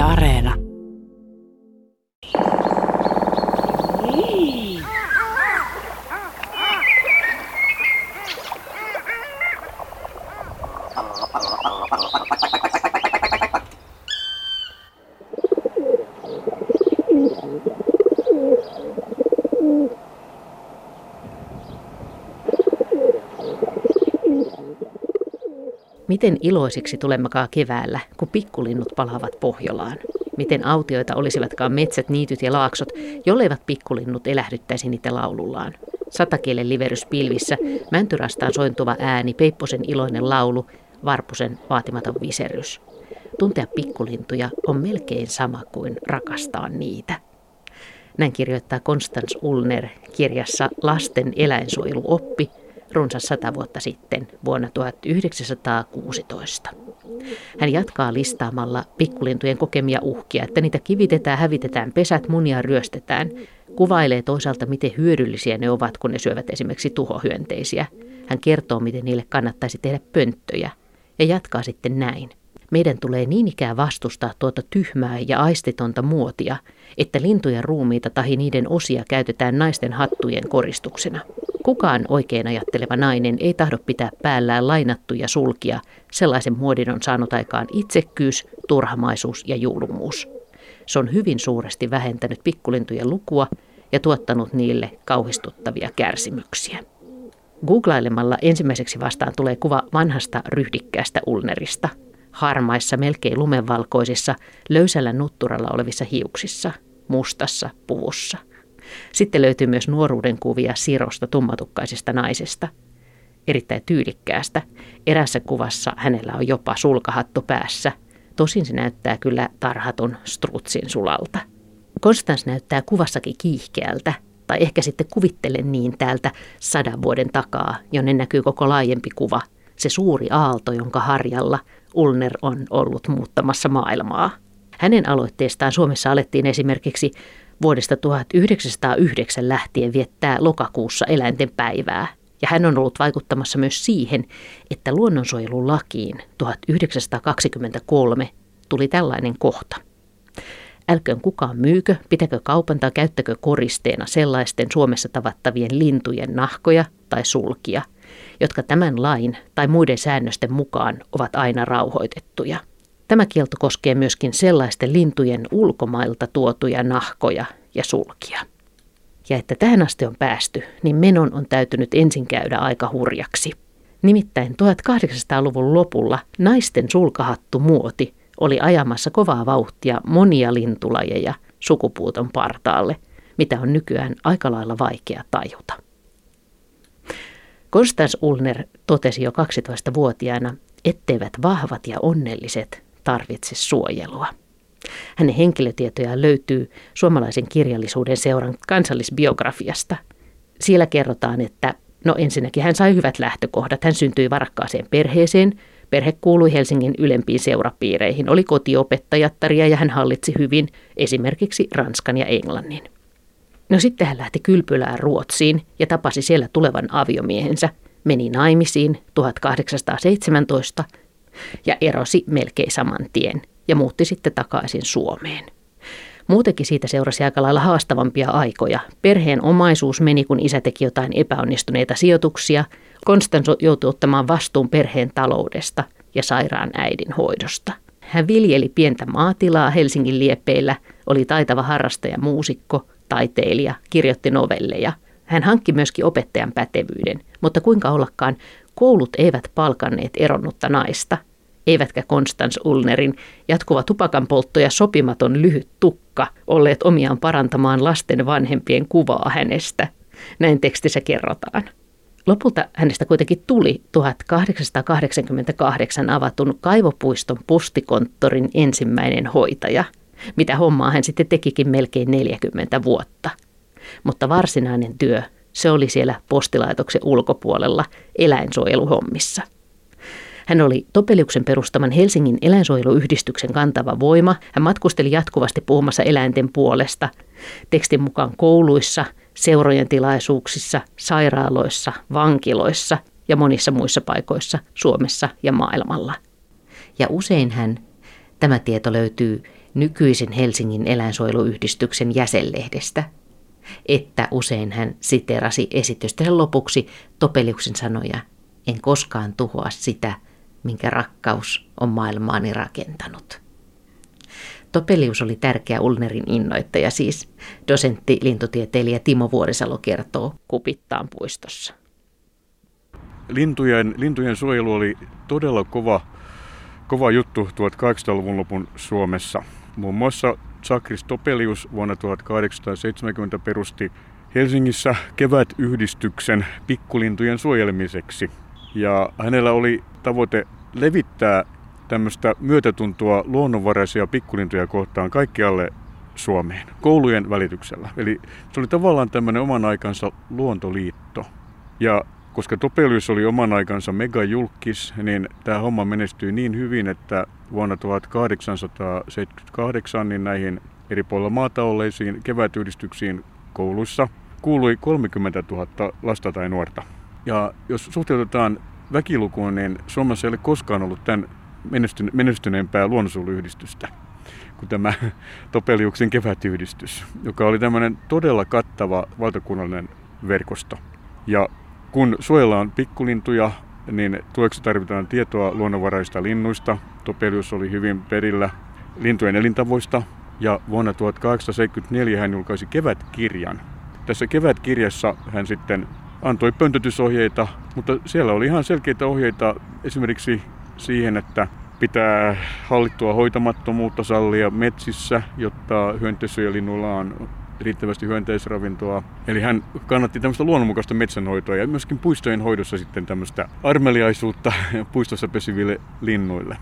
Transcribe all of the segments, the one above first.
Areena. Miten iloisiksi tulemmekaan keväällä, kun pikkulinnut palaavat Pohjolaan? Miten autioita olisivatkaan metsät, niityt ja laaksot, jolleivät pikkulinnut elähdyttäisi niitä laulullaan? Satakielen liverys pilvissä, mäntyrastaan sointuva ääni, peipposen iloinen laulu, varpusen vaatimaton viserys. Tuntea pikkulintuja on melkein sama kuin rakastaa niitä. Näin kirjoittaa Konstans Ulner kirjassa Lasten eläinsuojeluoppi, runsas sata vuotta sitten, vuonna 1916. Hän jatkaa listaamalla pikkulintujen kokemia uhkia, että niitä kivitetään, hävitetään, pesät, munia ryöstetään. Kuvailee toisaalta, miten hyödyllisiä ne ovat, kun ne syövät esimerkiksi tuhohyönteisiä. Hän kertoo, miten niille kannattaisi tehdä pönttöjä. Ja jatkaa sitten näin. Meidän tulee niin ikään vastustaa tuota tyhmää ja aistitonta muotia, että lintujen ruumiita tai niiden osia käytetään naisten hattujen koristuksena. Kukaan oikein ajatteleva nainen ei tahdo pitää päällään lainattuja sulkia. Sellaisen muodin on saanut aikaan itsekkyys, turhamaisuus ja julmuus. Se on hyvin suuresti vähentänyt pikkulintujen lukua ja tuottanut niille kauhistuttavia kärsimyksiä. Googlailemalla ensimmäiseksi vastaan tulee kuva vanhasta ryhdikkäästä ulnerista, harmaissa, melkein lumenvalkoisissa, löysällä nutturalla olevissa hiuksissa, mustassa puvussa. Sitten löytyy myös nuoruuden kuvia sirosta tummatukkaisesta naisesta. Erittäin tyylikkäästä. Erässä kuvassa hänellä on jopa sulkahattu päässä. Tosin se näyttää kyllä tarhatun strutsin sulalta. Konstans näyttää kuvassakin kiihkeältä, tai ehkä sitten kuvittelen niin täältä sadan vuoden takaa, jonne näkyy koko laajempi kuva, se suuri aalto, jonka harjalla Ulner on ollut muuttamassa maailmaa. Hänen aloitteestaan Suomessa alettiin esimerkiksi vuodesta 1909 lähtien viettää lokakuussa eläinten päivää. Ja hän on ollut vaikuttamassa myös siihen, että luonnonsuojelulakiin 1923 tuli tällainen kohta. Älköön kukaan myykö, pitäkö kaupan tai käyttäkö koristeena sellaisten Suomessa tavattavien lintujen nahkoja tai sulkia, jotka tämän lain tai muiden säännösten mukaan ovat aina rauhoitettuja. Tämä kielto koskee myöskin sellaisten lintujen ulkomailta tuotuja nahkoja ja sulkia. Ja että tähän asti on päästy, niin menon on täytynyt ensin käydä aika hurjaksi. Nimittäin 1800-luvun lopulla naisten sulkahattu muoti oli ajamassa kovaa vauhtia monia lintulajeja sukupuuton partaalle, mitä on nykyään aika lailla vaikea tajuta. Konstans Ulner totesi jo 12-vuotiaana, etteivät vahvat ja onnelliset tarvitse suojelua. Hänen henkilötietojaan löytyy suomalaisen kirjallisuuden seuran kansallisbiografiasta. Siellä kerrotaan, että no ensinnäkin hän sai hyvät lähtökohdat. Hän syntyi varakkaaseen perheeseen. Perhe kuului Helsingin ylempiin seurapiireihin, oli kotiopettajattaria ja hän hallitsi hyvin esimerkiksi Ranskan ja Englannin. No sitten hän lähti kylpylään Ruotsiin ja tapasi siellä tulevan aviomiehensä. Meni naimisiin 1817 ja erosi melkein saman tien ja muutti sitten takaisin Suomeen. Muutenkin siitä seurasi aika lailla haastavampia aikoja. Perheen omaisuus meni, kun isä teki jotain epäonnistuneita sijoituksia. Konstanso joutui ottamaan vastuun perheen taloudesta ja sairaan äidin hoidosta. Hän viljeli pientä maatilaa Helsingin liepeillä, oli taitava harrastaja, muusikko, taiteilija, kirjoitti novelleja. Hän hankki myöskin opettajan pätevyyden, mutta kuinka ollakaan, koulut eivät palkanneet eronnutta naista, eivätkä Konstans Ulnerin jatkuva tupakanpoltto ja sopimaton lyhyt tukka olleet omiaan parantamaan lasten vanhempien kuvaa hänestä. Näin tekstissä kerrotaan. Lopulta hänestä kuitenkin tuli 1888 avatun kaivopuiston postikonttorin ensimmäinen hoitaja, mitä hommaa hän sitten tekikin melkein 40 vuotta. Mutta varsinainen työ, se oli siellä postilaitoksen ulkopuolella eläinsuojeluhommissa – hän oli Topeliuksen perustaman Helsingin eläinsuojeluyhdistyksen kantava voima. Hän matkusteli jatkuvasti puhumassa eläinten puolesta. Tekstin mukaan kouluissa, seurojen tilaisuuksissa, sairaaloissa, vankiloissa ja monissa muissa paikoissa Suomessa ja maailmalla. Ja usein hän, tämä tieto löytyy nykyisin Helsingin eläinsuojeluyhdistyksen jäsenlehdestä, että usein hän siterasi esitysten lopuksi Topeliuksen sanoja, en koskaan tuhoa sitä, minkä rakkaus on maailmaani rakentanut. Topelius oli tärkeä Ulnerin innoittaja siis, dosentti lintutieteilijä Timo Vuorisalo kertoo Kupittaan puistossa. Lintujen, lintujen suojelu oli todella kova, kova juttu 1800-luvun lopun Suomessa. Muun muassa Sakris Topelius vuonna 1870 perusti Helsingissä kevätyhdistyksen pikkulintujen suojelemiseksi. Ja hänellä oli tavoite levittää tämmöistä myötätuntoa luonnonvaraisia pikkulintuja kohtaan kaikkialle Suomeen koulujen välityksellä. Eli se oli tavallaan tämmöinen oman aikansa luontoliitto. Ja koska Topelius oli oman aikansa megajulkis, niin tämä homma menestyi niin hyvin, että vuonna 1878 niin näihin eri puolilla maata olleisiin kevätyhdistyksiin kouluissa kuului 30 000 lasta tai nuorta. Ja jos suhteutetaan väkilukuun, niin Suomessa ei ole koskaan ollut tämän menestyneempää luonnonsuojeluyhdistystä kuin tämä Topeliuksen kevätyhdistys, joka oli tämmöinen todella kattava valtakunnallinen verkosto. Ja kun suojellaan pikkulintuja, niin tueksi tarvitaan tietoa luonnonvaraista linnuista. Topelius oli hyvin perillä lintujen elintavoista ja vuonna 1874 hän julkaisi kevätkirjan. Tässä kevätkirjassa hän sitten antoi pöntötysohjeita, mutta siellä oli ihan selkeitä ohjeita esimerkiksi siihen, että pitää hallittua hoitamattomuutta sallia metsissä, jotta hyönteissyölinnulla on riittävästi hyönteisravintoa. Eli hän kannatti tämmöistä luonnonmukaista metsänhoitoa ja myöskin puistojen hoidossa sitten tämmöistä armeliaisuutta puistossa pesiville linnuille.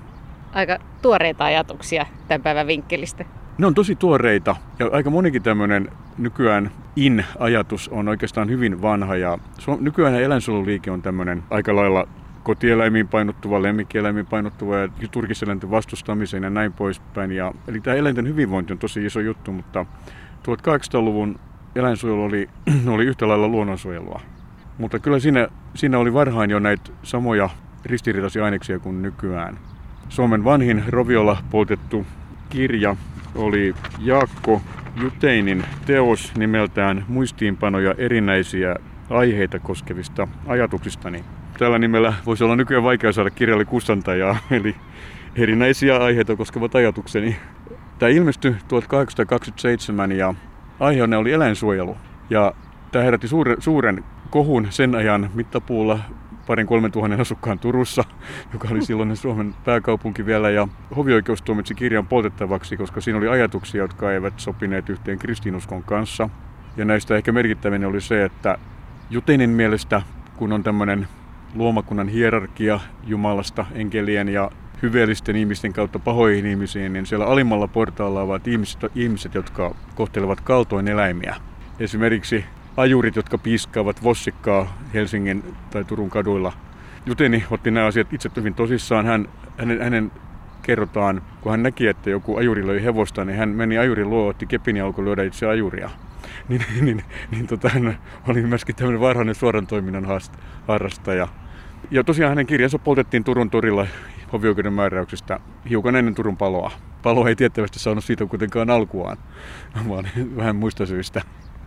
Aika tuoreita ajatuksia tämän päivän vinkkelistä. Ne on tosi tuoreita ja aika monikin tämmöinen nykyään in-ajatus on oikeastaan hyvin vanha ja nykyään eläinsuojeluliike on tämmöinen aika lailla kotieläimiin painottuva, lemmikkieläimiin painottuva ja turkiseläinten vastustamiseen ja näin poispäin. Ja, eli tämä eläinten hyvinvointi on tosi iso juttu, mutta 1800-luvun eläinsuojelu oli, oli yhtä lailla luonnonsuojelua. Mutta kyllä siinä, siinä oli varhain jo näitä samoja ristiriitaisia aineksia kuin nykyään. Suomen vanhin roviolla poltettu kirja oli Jaakko Juteinin teos nimeltään Muistiinpanoja erinäisiä aiheita koskevista ajatuksistani. Tällä nimellä voisi olla nykyään vaikea saada kirjalle kustantajaa, eli erinäisiä aiheita koskevat ajatukseni. Tämä ilmestyi 1827 ja aiheena oli eläinsuojelu. Ja tämä herätti suuren, suuren kohun sen ajan mittapuulla parin kolmen tuhannen asukkaan Turussa, joka oli silloin Suomen pääkaupunki vielä, ja hovioikeus tuomitsi kirjan poltettavaksi, koska siinä oli ajatuksia, jotka eivät sopineet yhteen kristinuskon kanssa. Ja näistä ehkä merkittävin oli se, että Jutenin mielestä, kun on tämmöinen luomakunnan hierarkia Jumalasta, enkelien ja hyveellisten ihmisten kautta pahoihin ihmisiin, niin siellä alimmalla portaalla ovat ihmiset, ihmiset jotka kohtelevat kaltoin eläimiä. Esimerkiksi ajurit, jotka piiskaavat vossikkaa Helsingin tai Turun kaduilla. Juteni otti nämä asiat itse hyvin tosissaan. Hän, hänen, hänen kerrotaan, kun hän näki, että joku ajuri löi hevosta, niin hän meni ajurin luo, otti kepin ja alkoi lyödä itse ajuria. Niin, niin, niin, niin tota, hän oli myöskin tämmöinen varhainen suoran toiminnan harrastaja. Ja tosiaan hänen kirjansa poltettiin Turun torilla hovioikeuden määräyksestä hiukan ennen Turun paloa. Palo ei tiettävästi saanut siitä kuitenkaan alkuaan, vaan vähän muista syistä.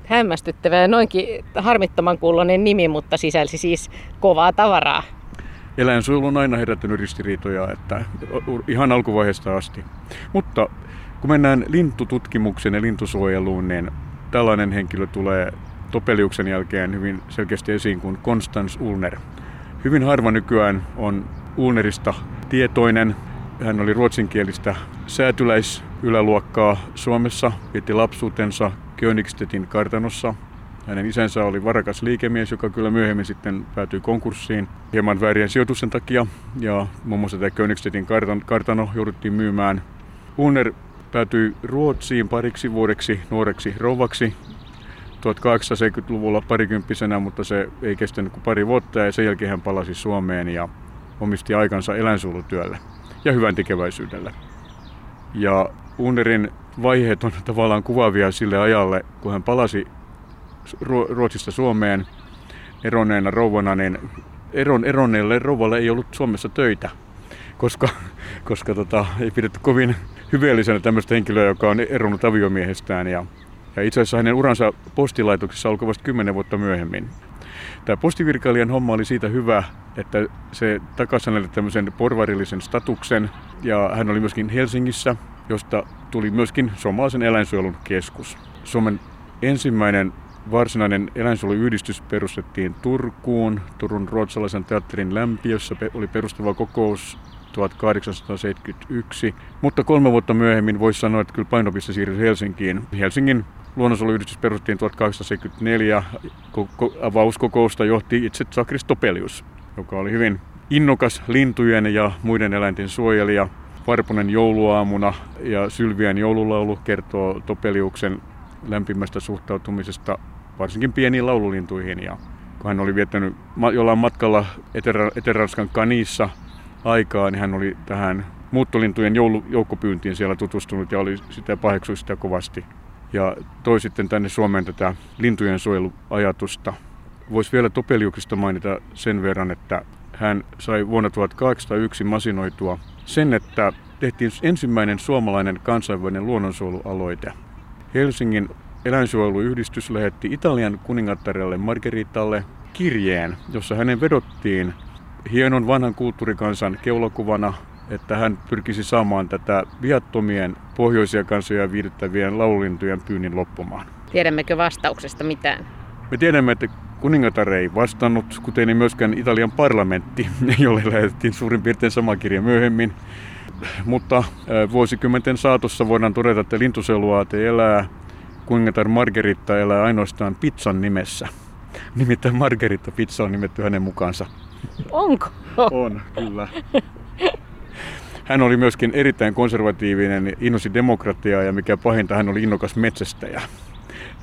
Hämmästyttävä ja noinkin harmittoman kuulonen nimi, mutta sisälsi siis kovaa tavaraa. Eläinsuojelu on aina herättänyt ristiriitoja, että ihan alkuvaiheesta asti. Mutta kun mennään lintututkimuksen ja lintusuojeluun, niin tällainen henkilö tulee Topeliuksen jälkeen hyvin selkeästi esiin kuin Konstans Ulner. Hyvin harva nykyään on Ulnerista tietoinen. Hän oli ruotsinkielistä säätyläisyläluokkaa Suomessa, vietti lapsuutensa Königstedtin kartanossa. Hänen isänsä oli varakas liikemies, joka kyllä myöhemmin sitten päätyi konkurssiin hieman väärien sijoitusten takia. Ja muun muassa tämä Königstedtin kartano jouduttiin myymään. Ulner päätyi Ruotsiin pariksi vuodeksi nuoreksi rouvaksi 1870-luvulla parikymppisenä, mutta se ei kestänyt kuin pari vuotta ja sen jälkeen hän palasi Suomeen ja omisti aikansa eläinsuojelutyölle ja hyvän tekeväisyydelle. Ja Unerin vaiheet on tavallaan kuvaavia sille ajalle, kun hän palasi Ruotsista Suomeen eronneena rouvana, niin eron eronneelle rouvalle ei ollut Suomessa töitä, koska, koska tota, ei pidetty kovin hyveellisenä tämmöistä henkilöä, joka on eronnut aviomiehestään. Ja, ja itse asiassa hänen uransa postilaitoksessa alkoi vasta kymmenen vuotta myöhemmin. Tämä postivirkailijan homma oli siitä hyvä, että se takasi hänelle tämmöisen porvarillisen statuksen ja hän oli myöskin Helsingissä, josta tuli myöskin suomalaisen eläinsuojelun keskus. Suomen ensimmäinen varsinainen eläinsuojeluyhdistys perustettiin Turkuun, Turun ruotsalaisen teatterin lämpiössä oli perustava kokous 1871, mutta kolme vuotta myöhemmin voisi sanoa, että kyllä painopiste siirtyi Helsinkiin. Helsingin luonnonsuojeluyhdistys perustettiin 1874. Avauskokousta johti itse Sakris Topelius, joka oli hyvin innokas lintujen ja muiden eläinten suojelija. Varpunen jouluaamuna ja Sylvien joululaulu kertoo Topeliuksen lämpimästä suhtautumisesta varsinkin pieniin laululintuihin. Ja kun hän oli viettänyt jollain matkalla Etelä-Ranskan Kanissa aikaa, niin hän oli tähän muuttolintujen joukkopyyntiin siellä tutustunut ja oli sitä paheksui sitä kovasti. Ja toi sitten tänne Suomeen tätä lintujen suojeluajatusta. Voisi vielä Topeliuksista mainita sen verran, että hän sai vuonna 1801 masinoitua sen, että tehtiin ensimmäinen suomalainen kansainvälinen luonnonsuojelualoite. Helsingin eläinsuojeluyhdistys lähetti Italian kuningattarelle Margeritalle kirjeen, jossa hänen vedottiin hienon vanhan kulttuurikansan keulokuvana, että hän pyrkisi saamaan tätä viattomien pohjoisia kansoja viihdyttävien laulintujen pyynnin loppumaan. Tiedämmekö vastauksesta mitään? Me tiedämme, että kuningatar ei vastannut, kuten ei myöskään Italian parlamentti, jolle lähetettiin suurin piirtein sama kirja myöhemmin. Mutta vuosikymmenten saatossa voidaan todeta, että lintuseluaate elää, kuningatar Margeritta elää ainoastaan pizzan nimessä. Nimittäin Margeritta pizza on nimetty hänen mukaansa. Onko? On, kyllä. Hän oli myöskin erittäin konservatiivinen, innosi demokratiaa ja mikä pahinta, hän oli innokas metsästäjä.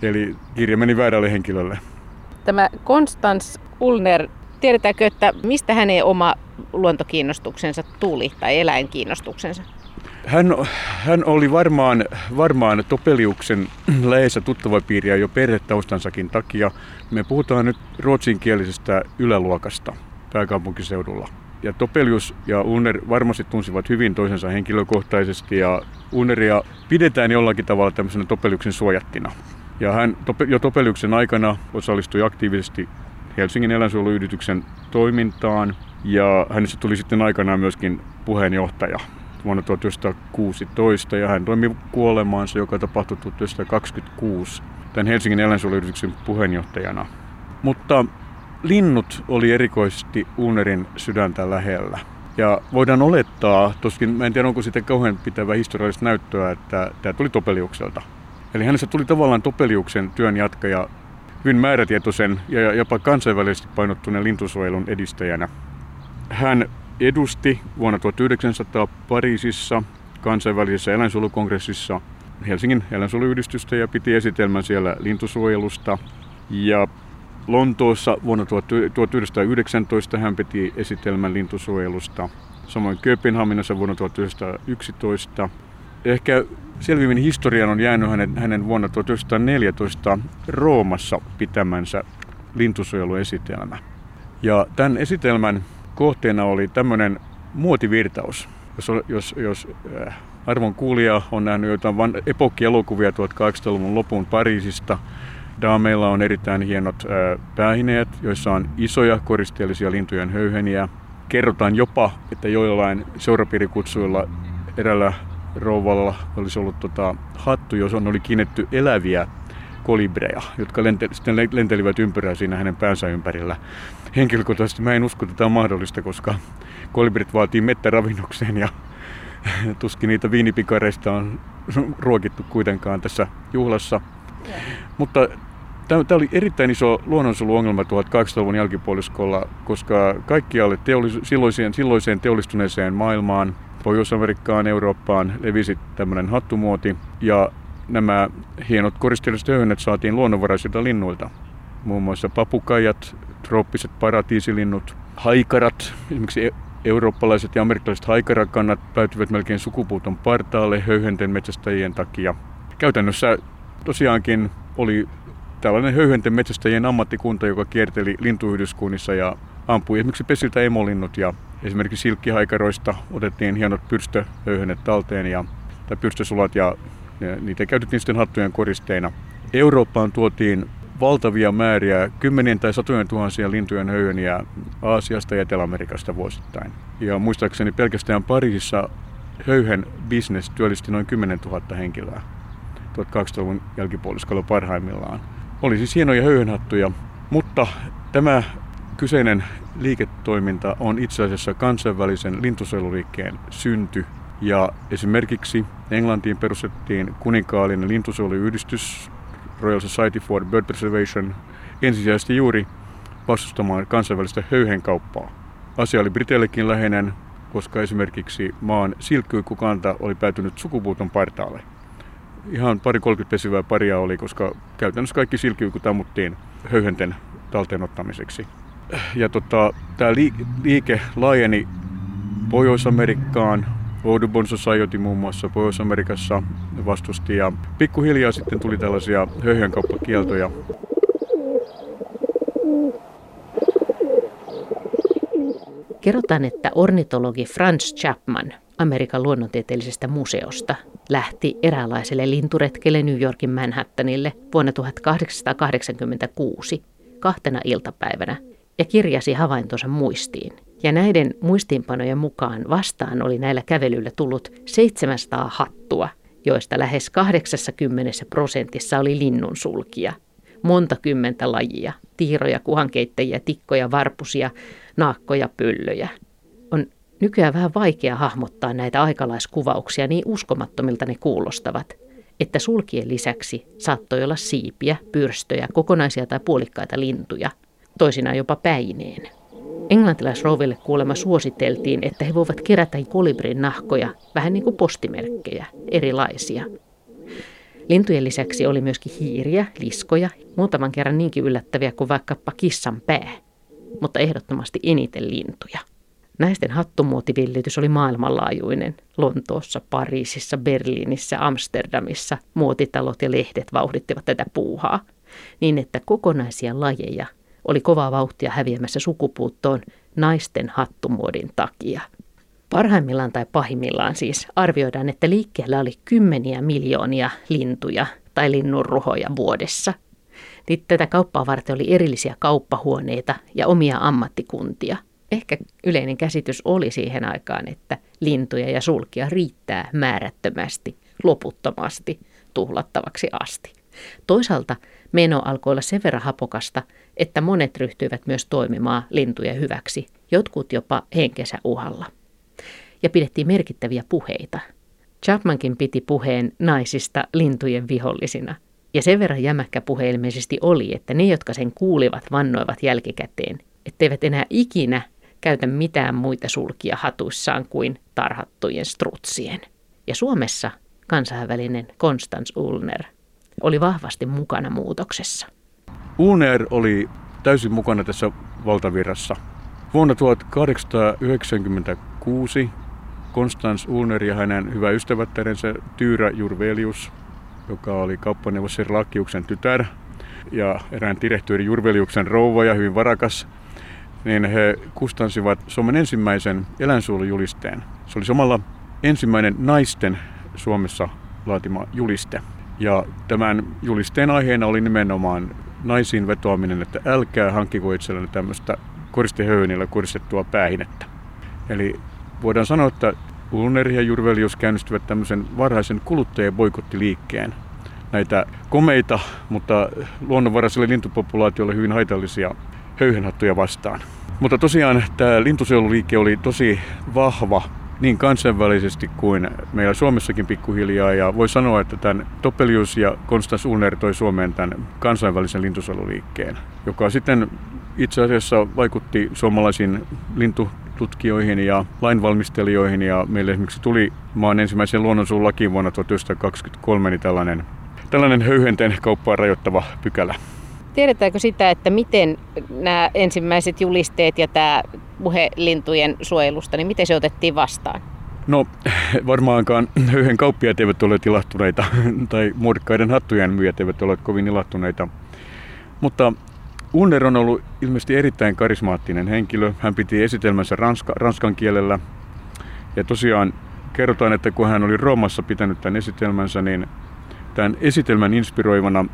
Eli kirja meni väärälle henkilölle. Tämä Konstans Ulner, tiedetäänkö, että mistä hänen oma luontokiinnostuksensa tuli tai eläinkiinnostuksensa? Hän, hän oli varmaan, varmaan Topeliuksen läheisessä tuttavapiiriä jo perhetaustansakin takia. Me puhutaan nyt ruotsinkielisestä yläluokasta pääkaupunkiseudulla. Ja Topelius ja Unner varmasti tunsivat hyvin toisensa henkilökohtaisesti ja Unneria pidetään jollakin tavalla tämmöisenä Topeliuksen suojattina. Ja hän jo Topeliuksen aikana osallistui aktiivisesti Helsingin eläinsuojeluyrityksen toimintaan ja hänestä tuli sitten aikanaan myöskin puheenjohtaja vuonna 1916 ja hän toimi kuolemaansa, joka tapahtui 1926 tämän Helsingin eläinsuojeluyrityksen puheenjohtajana. Mutta linnut oli erikoisesti Unerin sydäntä lähellä. Ja voidaan olettaa, toskin mä en tiedä onko sitten kauhean pitävä historiallista näyttöä, että tämä tuli Topeliukselta. Eli hänestä tuli tavallaan Topeliuksen työn jatkaja hyvin määrätietoisen ja jopa kansainvälisesti painottuneen lintusuojelun edistäjänä. Hän edusti vuonna 1900 Pariisissa kansainvälisessä eläinsuojelukongressissa Helsingin eläinsuojeluyhdistystä ja piti esitelmän siellä lintusuojelusta. Ja Lontoossa vuonna 1919 hän piti esitelmän lintusuojelusta. Samoin Kööpenhaminassa vuonna 1911. Ehkä selvimmin historian on jäänyt hänen, hänen vuonna 1914 Roomassa pitämänsä lintusuojeluesitelmä. Ja tämän esitelmän kohteena oli tämmöinen muotivirtaus. Jos, jos, jos äh, arvon kuulija on nähnyt jotain epokkielokuvia 1800-luvun lopun Pariisista, Daameilla on erittäin hienot äh, päähineet, joissa on isoja koristeellisia lintujen höyheniä. Kerrotaan jopa, että joillain seurapiirikutsuilla erällä rouvalla olisi ollut tota, hattu, jos on oli kiinnetty eläviä kolibreja, jotka lente, lentelivät ympyrää siinä hänen päänsä ympärillä. Henkilökohtaisesti mä en usko, että tämä on mahdollista, koska kolibrit vaatii mettä ravinnokseen ja tuskin niitä viinipikareista on ruokittu kuitenkaan tässä juhlassa. Mutta Tämä oli erittäin iso luonnonsuojeluongelma 1800-luvun jälkipuoliskolla, koska kaikkialle teollis- silloiseen, silloiseen teollistuneeseen maailmaan, Pohjois-Amerikkaan, Eurooppaan levisi tämmöinen hattumuoti. Ja nämä hienot koristeelliset höyhenet saatiin luonnonvaraisilta linnuilta. Muun muassa papukajat, trooppiset paratiisilinnut, haikarat, esimerkiksi e- eurooppalaiset ja amerikkalaiset haikarakannat päätyivät melkein sukupuuton partaalle höyhenten metsästäjien takia. Käytännössä tosiaankin oli tällainen höyhenten metsästäjien ammattikunta, joka kierteli lintuyhdyskunnissa ja ampui esimerkiksi pesiltä emolinnut ja esimerkiksi silkkihaikaroista otettiin hienot pyrstöyhönet talteen ja, tai pyrstösulat ja, niitä käytettiin sitten hattujen koristeina. Eurooppaan tuotiin valtavia määriä, kymmenien tai satojen tuhansia lintujen höyheniä Aasiasta ja Etelä-Amerikasta vuosittain. Ja muistaakseni pelkästään Pariisissa höyhen bisnes työllisti noin 10 000 henkilöä 1800-luvun jälkipuoliskolla parhaimmillaan. Oli siis hienoja höyhenhattuja, mutta tämä kyseinen liiketoiminta on itse asiassa kansainvälisen lintusuojeluliikkeen synty. Ja esimerkiksi Englantiin perustettiin kuninkaallinen lintusuojeluyhdistys Royal Society for Bird Preservation ensisijaisesti juuri vastustamaan kansainvälistä höyhenkauppaa. Asia oli Briteillekin läheinen, koska esimerkiksi maan silkkyykkukanta oli päätynyt sukupuuton partaalle. Ihan pari 30 pesivää paria oli, koska käytännössä kaikki silkkyykut ammuttiin höyhenten talteenottamiseksi. Ja tota, tämä liike laajeni Pohjois-Amerikkaan, Audubon Society muun muassa Pohjois-Amerikassa vastusti ja pikkuhiljaa sitten tuli tällaisia höyhenkauppakieltoja. Kerrotaan, että ornitologi Franz Chapman Amerikan luonnontieteellisestä museosta lähti eräänlaiselle linturetkelle New Yorkin Manhattanille vuonna 1886 kahtena iltapäivänä ja kirjasi havaintonsa muistiin. Ja näiden muistiinpanojen mukaan vastaan oli näillä kävelyillä tullut 700 hattua, joista lähes 80 prosentissa oli linnunsulkia. Monta kymmentä lajia, tiiroja, kuhankeittäjiä, tikkoja, varpusia, naakkoja, pöllöjä. Nykyään vähän vaikea hahmottaa näitä aikalaiskuvauksia, niin uskomattomilta ne kuulostavat, että sulkien lisäksi saattoi olla siipiä, pyrstöjä, kokonaisia tai puolikkaita lintuja, toisinaan jopa päineen. Englantilaisrouville kuulemma suositeltiin, että he voivat kerätä kolibrin nahkoja, vähän niin kuin postimerkkejä, erilaisia. Lintujen lisäksi oli myöskin hiiriä, liskoja, muutaman kerran niinkin yllättäviä kuin vaikkapa kissan pää, mutta ehdottomasti eniten lintuja. Naisten hattumuotivillitys oli maailmanlaajuinen. Lontoossa, Pariisissa, Berliinissä, Amsterdamissa muotitalot ja lehdet vauhdittivat tätä puuhaa, niin että kokonaisia lajeja oli kovaa vauhtia häviämässä sukupuuttoon naisten hattumuodin takia. Parhaimmillaan tai pahimmillaan siis arvioidaan, että liikkeellä oli kymmeniä miljoonia lintuja tai linnunruhoja vuodessa. Niin tätä kauppaa varten oli erillisiä kauppahuoneita ja omia ammattikuntia. Ehkä yleinen käsitys oli siihen aikaan, että lintuja ja sulkia riittää määrättömästi, loputtomasti, tuhlattavaksi asti. Toisaalta meno alkoi olla sen verran hapokasta, että monet ryhtyivät myös toimimaan lintujen hyväksi, jotkut jopa henkensä uhalla. Ja pidettiin merkittäviä puheita. Chapmankin piti puheen naisista lintujen vihollisina. Ja sen verran jämäkkä puhe ilmeisesti oli, että ne, jotka sen kuulivat, vannoivat jälkikäteen, etteivät enää ikinä käytä mitään muita sulkia hatuissaan kuin tarhattujen strutsien. Ja Suomessa kansainvälinen Konstans Ulner oli vahvasti mukana muutoksessa. Ulner oli täysin mukana tässä valtavirrassa. Vuonna 1896 Konstans Ulner ja hänen hyvä ystävättärensä Tyyrä Jurvelius, joka oli kauppaneuvos Lakiuksen tytär ja erään direktööri Jurveliuksen rouva ja hyvin varakas, niin he kustansivat Suomen ensimmäisen eläinsuojelujulisteen. Se oli samalla ensimmäinen naisten Suomessa laatima juliste. Ja tämän julisteen aiheena oli nimenomaan naisiin vetoaminen, että älkää hankkiko itsellenne tämmöistä koristehöynillä koristettua päähinettä. Eli voidaan sanoa, että Ulner ja Jurvelius käynnistivät tämmöisen varhaisen boikottiliikkeen. Näitä komeita, mutta luonnonvaraisille lintupopulaatioille hyvin haitallisia höyhenhattuja vastaan. Mutta tosiaan tämä lintusuojeluliike oli tosi vahva niin kansainvälisesti kuin meillä Suomessakin pikkuhiljaa. Ja voi sanoa, että tämän Topelius ja Konstans Ulner toi Suomeen tämän kansainvälisen lintusuojeluliikkeen, joka sitten itse asiassa vaikutti suomalaisiin lintututkijoihin ja lainvalmistelijoihin. Ja meille esimerkiksi tuli maan ensimmäisen luonnonsuun vuonna 1923 niin tällainen, tällainen höyhenten kauppaa rajoittava pykälä. Tiedetäänkö sitä, että miten nämä ensimmäiset julisteet ja tämä puhe lintujen suojelusta, niin miten se otettiin vastaan? No varmaankaan höyhen kauppiaat eivät ole ilahtuneita tai muodikkaiden hattujen myyjät eivät ole kovin ilahtuneita. Mutta Unner on ollut ilmeisesti erittäin karismaattinen henkilö. Hän piti esitelmänsä ranska, ranskan kielellä. Ja tosiaan kerrotaan, että kun hän oli Roomassa pitänyt tämän esitelmänsä, niin tämän esitelmän inspiroivana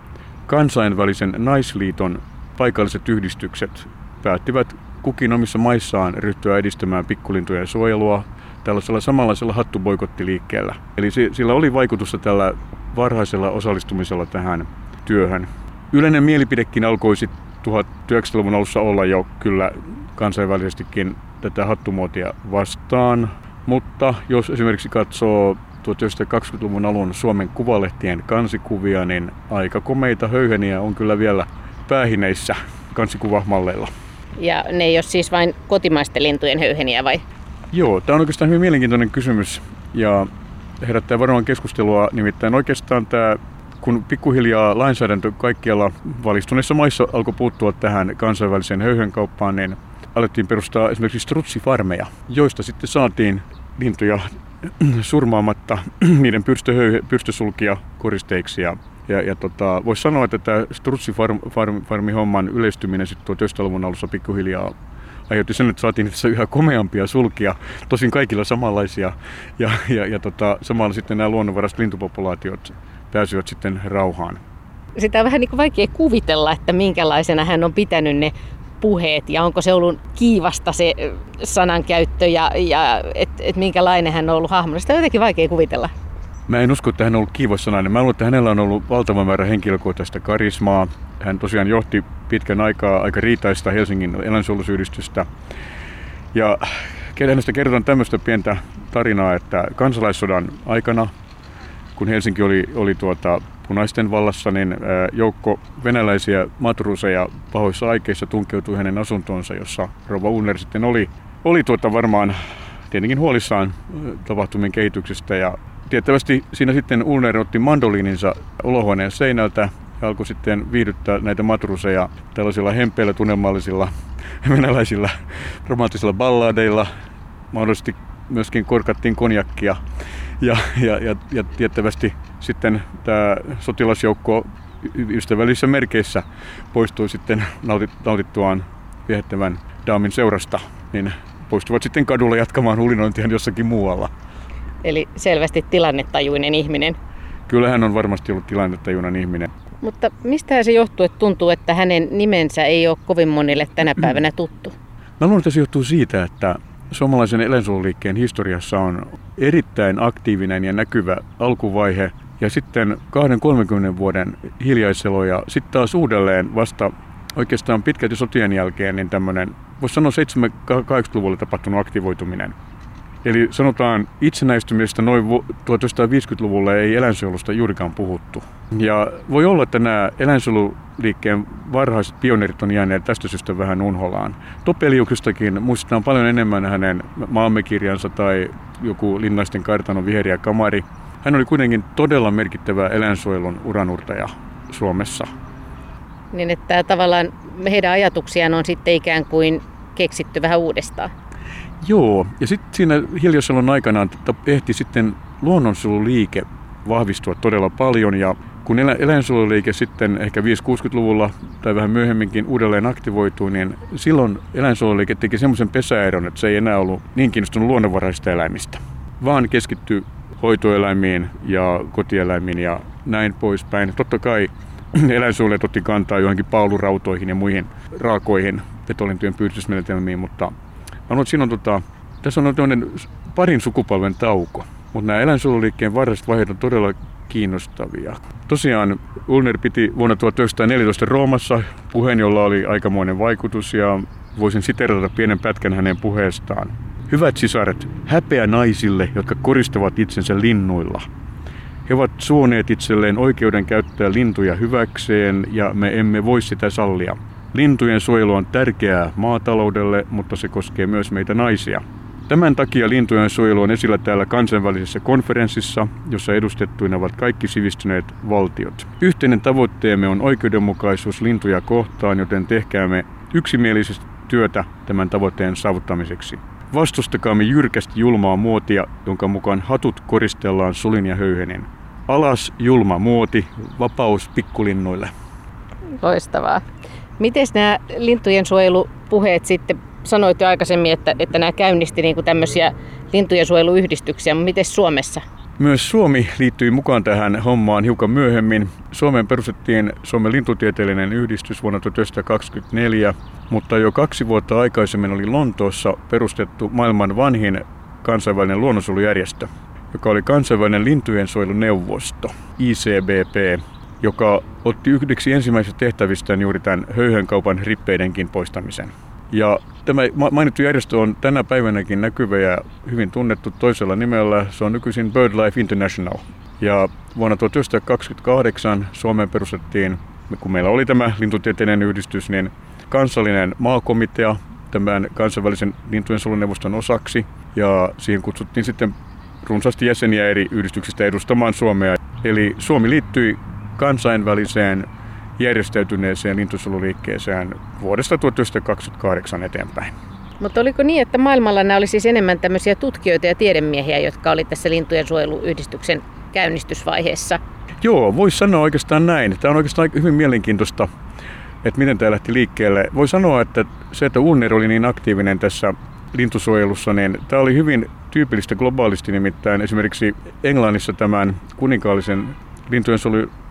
kansainvälisen naisliiton paikalliset yhdistykset päättivät kukin omissa maissaan ryhtyä edistämään pikkulintujen suojelua tällaisella samanlaisella hattuboikottiliikkeellä. Eli sillä oli vaikutusta tällä varhaisella osallistumisella tähän työhön. Yleinen mielipidekin alkoi 1900-luvun alussa olla jo kyllä kansainvälisestikin tätä hattumuotia vastaan. Mutta jos esimerkiksi katsoo 1920-luvun alun Suomen kuvalehtien kansikuvia, niin aika komeita höyheniä on kyllä vielä päähineissä kansikuvahmalleilla. Ja ne ei ole siis vain kotimaisten lintujen höyheniä vai? Joo, tämä on oikeastaan hyvin mielenkiintoinen kysymys ja herättää varmaan keskustelua. Nimittäin oikeastaan tämä, kun pikkuhiljaa lainsäädäntö kaikkialla valistuneissa maissa alkoi puuttua tähän kansainväliseen höyhenkauppaan, niin alettiin perustaa esimerkiksi strutsifarmeja, joista sitten saatiin lintuja surmaamatta niiden pyrstösulkia koristeiksi. Ja, ja, ja tota, voisi sanoa, että tämä strutsifarmihomman yleistyminen sitten 1900-luvun alussa pikkuhiljaa aiheutti sen, että saatiin tässä yhä komeampia sulkia, tosin kaikilla samanlaisia, ja, ja, ja tota, samalla sitten nämä luonnonvaraiset lintupopulaatiot pääsivät sitten rauhaan. Sitä on vähän niin kuin vaikea kuvitella, että minkälaisena hän on pitänyt ne puheet ja onko se ollut kiivasta se sanankäyttö ja, ja että et minkälainen hän on ollut hahmona. Sitä on jotenkin vaikea kuvitella. Mä en usko, että hän on ollut kiivas sanainen. Mä luulen, että hänellä on ollut valtava määrä henkilökohtaista karismaa. Hän tosiaan johti pitkän aikaa aika riitaista Helsingin eläinsuojelusyhdistystä. Ja hänestä kerrotaan tämmöistä pientä tarinaa, että kansalaissodan aikana, kun Helsinki oli, oli tuota, punaisten vallassa, niin joukko venäläisiä matruseja pahoissa aikeissa tunkeutui hänen asuntoonsa, jossa Rova Unner sitten oli, oli tuota varmaan tietenkin huolissaan tapahtumien kehityksestä ja tiettävästi siinä sitten Ulner otti mandoliininsa olohuoneen seinältä ja alkoi sitten viihdyttää näitä matruseja tällaisilla hempeillä tunnelmallisilla venäläisillä romanttisilla balladeilla. Mahdollisesti myöskin korkattiin konjakkia ja, ja, ja, ja tiettävästi sitten tämä sotilasjoukko ystävällisissä merkeissä poistui sitten nautittuaan viehättävän daamin seurasta, niin poistuvat sitten kadulle jatkamaan hulinointia jossakin muualla. Eli selvästi tilannetajuinen ihminen. Kyllä hän on varmasti ollut tilannetajuinen ihminen. Mutta mistä se johtuu, että tuntuu, että hänen nimensä ei ole kovin monille tänä päivänä tuttu? Mä luulen, että se johtuu siitä, että suomalaisen eläinsuojeluliikkeen historiassa on erittäin aktiivinen ja näkyvä alkuvaihe ja sitten 20-30 vuoden hiljaiselo ja sitten taas uudelleen vasta oikeastaan pitkälti sotien jälkeen niin tämmöinen, voisi sanoa 70-80-luvulla tapahtunut aktivoituminen. Eli sanotaan itsenäistymisestä noin 1950-luvulla ei eläinsuojelusta juurikaan puhuttu. Ja voi olla, että nämä eläinsuojeluliikkeen varhaiset pioneerit on jääneet tästä syystä vähän unholaan. Topeliuksestakin muistetaan paljon enemmän hänen maamekirjansa tai joku Linnaisten kartanon viheriä kamari. Hän oli kuitenkin todella merkittävä eläinsuojelun uranurtaja Suomessa. Niin että tavallaan heidän ajatuksiaan on sitten ikään kuin keksitty vähän uudestaan. Joo, ja sitten siinä hiljaisellon aikana ehti sitten luonnonsuojeluliike vahvistua todella paljon ja kun eläinsuojeluliike sitten ehkä 5-60-luvulla tai vähän myöhemminkin uudelleen aktivoitui, niin silloin eläinsuojeluliike teki semmoisen pesäeron, että se ei enää ollut niin kiinnostunut luonnonvaraisista eläimistä, vaan keskittyi hoitoeläimiin ja kotieläimiin ja näin poispäin. Totta kai eläinsuojelijat otti kantaa johonkin paulurautoihin ja muihin raakoihin petolintujen pyydysmenetelmiin, mutta mä siinä on tota, tässä on parin sukupolven tauko, mutta nämä eläinsuojeluliikkeen varhaiset vaiheet on todella kiinnostavia. Tosiaan Ulner piti vuonna 1914 Roomassa puheen, jolla oli aikamoinen vaikutus ja voisin siterata pienen pätkän hänen puheestaan. Hyvät sisaret, häpeä naisille, jotka koristavat itsensä linnuilla. He ovat suoneet itselleen oikeuden käyttää lintuja hyväkseen ja me emme voi sitä sallia. Lintujen suojelu on tärkeää maataloudelle, mutta se koskee myös meitä naisia. Tämän takia lintujen suojelu on esillä täällä kansainvälisessä konferenssissa, jossa edustettuina ovat kaikki sivistyneet valtiot. Yhteinen tavoitteemme on oikeudenmukaisuus lintuja kohtaan, joten tehkäämme yksimielisesti työtä tämän tavoitteen saavuttamiseksi. Vastustakaamme jyrkästi julmaa muotia, jonka mukaan hatut koristellaan sulin ja höyhenin. Alas julma muoti, vapaus pikkulinnuille. Loistavaa. Miten nämä lintujen suojelupuheet sitten, sanoit jo aikaisemmin, että, että nämä käynnisti niin kuin tämmöisiä lintujen suojeluyhdistyksiä, mutta miten Suomessa? Myös Suomi liittyi mukaan tähän hommaan hiukan myöhemmin. Suomeen perustettiin Suomen lintutieteellinen yhdistys vuonna 1924, mutta jo kaksi vuotta aikaisemmin oli Lontoossa perustettu maailman vanhin kansainvälinen luonnonsuojelujärjestö, joka oli kansainvälinen lintujen suojeluneuvosto, ICBP, joka otti yhdeksi ensimmäisistä tehtävistään juuri tämän höyhenkaupan rippeidenkin poistamisen. Ja tämä mainittu järjestö on tänä päivänäkin näkyvä ja hyvin tunnettu toisella nimellä. Se on nykyisin BirdLife International. Ja vuonna 1928 Suomeen perustettiin, kun meillä oli tämä lintutieteellinen yhdistys, niin kansallinen maakomitea tämän kansainvälisen lintujen suojeluneuvoston osaksi. Ja siihen kutsuttiin sitten runsaasti jäseniä eri yhdistyksistä edustamaan Suomea. Eli Suomi liittyi kansainväliseen järjestäytyneeseen lintusuojeluliikkeeseen vuodesta 1928 eteenpäin. Mutta oliko niin, että maailmalla nämä oli siis enemmän tämmöisiä tutkijoita ja tiedemiehiä, jotka oli tässä lintujen suojeluyhdistyksen käynnistysvaiheessa? Joo, voisi sanoa oikeastaan näin. Tämä on oikeastaan hyvin mielenkiintoista, että miten tämä lähti liikkeelle. Voi sanoa, että se, että Unner oli niin aktiivinen tässä lintusuojelussa, niin tämä oli hyvin tyypillistä globaalisti, nimittäin esimerkiksi Englannissa tämän kuninkaallisen lintujen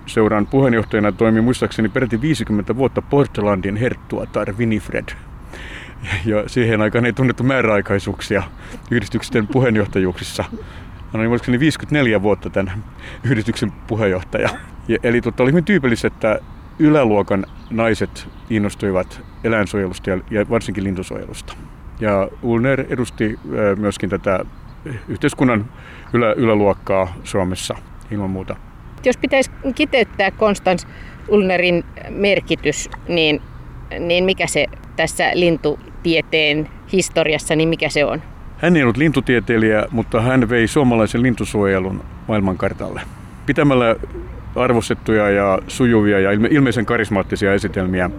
seuran puheenjohtajana toimi muistaakseni peräti 50 vuotta Portlandin herttuatar Winifred. Ja siihen aikaan ei tunnettu määräaikaisuuksia yhdistyksen puheenjohtajuuksissa. Hän oli muistaakseni 54 vuotta tämän yhdistyksen puheenjohtaja. Ja, eli totta, oli hyvin tyypillistä, että yläluokan naiset innostuivat eläinsuojelusta ja, ja varsinkin lintusuojelusta. Ja Ulner edusti myöskin tätä yhteiskunnan ylä, yläluokkaa Suomessa ilman muuta. Jos pitäisi kiteyttää Konstans Ulnerin merkitys, niin, niin mikä se tässä lintutieteen historiassa, niin mikä se on? Hän ei ollut lintutieteilijä, mutta hän vei suomalaisen lintusuojelun maailmankartalle. Pitämällä arvostettuja ja sujuvia ja ilmeisen karismaattisia esitelmiä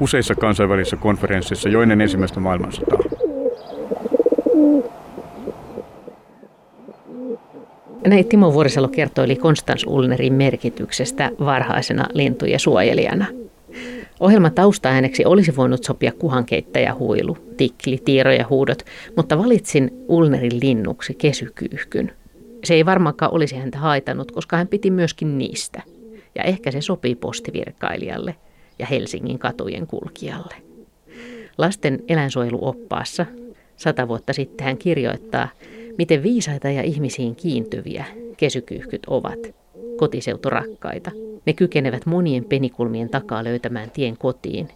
useissa kansainvälisissä konferensseissa jo ennen ensimmäistä maailmansotaa. Näin Timo Vuorisalo kertoili Konstans Ulnerin merkityksestä varhaisena lintujen suojelijana. Ohjelman taustaääneksi olisi voinut sopia kuhankeittäjä huilu, tikli, tiiro ja huudot, mutta valitsin Ulnerin linnuksi kesykyyhkyn. Se ei varmaankaan olisi häntä haitanut, koska hän piti myöskin niistä. Ja ehkä se sopii postivirkailijalle ja Helsingin katujen kulkijalle. Lasten eläinsuojeluoppaassa sata vuotta sitten hän kirjoittaa, miten viisaita ja ihmisiin kiintyviä kesykyyhkyt ovat, kotiseuturakkaita. Ne kykenevät monien penikulmien takaa löytämään tien kotiin,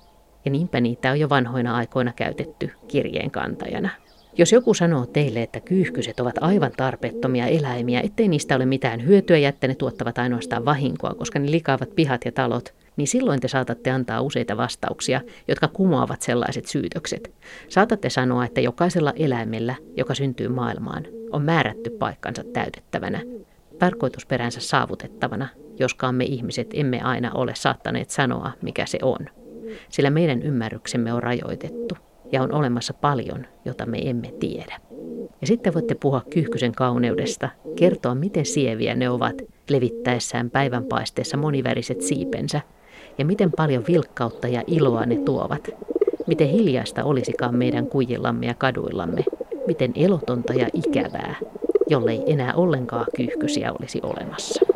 ja niinpä niitä on jo vanhoina aikoina käytetty kirjeen kantajana. Jos joku sanoo teille, että kyyhkyset ovat aivan tarpeettomia eläimiä, ettei niistä ole mitään hyötyä ja että ne tuottavat ainoastaan vahinkoa, koska ne likaavat pihat ja talot, niin silloin te saatatte antaa useita vastauksia, jotka kumoavat sellaiset syytökset. Saatatte sanoa, että jokaisella eläimellä, joka syntyy maailmaan, on määrätty paikkansa täytettävänä, tarkoitusperänsä saavutettavana, joskaan me ihmiset emme aina ole saattaneet sanoa, mikä se on. Sillä meidän ymmärryksemme on rajoitettu ja on olemassa paljon, jota me emme tiedä. Ja sitten voitte puhua kyyhkysen kauneudesta, kertoa miten sieviä ne ovat levittäessään päivänpaisteessa moniväriset siipensä – ja miten paljon vilkkautta ja iloa ne tuovat. Miten hiljaista olisikaan meidän kujillamme ja kaduillamme. Miten elotonta ja ikävää, jollei enää ollenkaan kyyhkysiä olisi olemassa.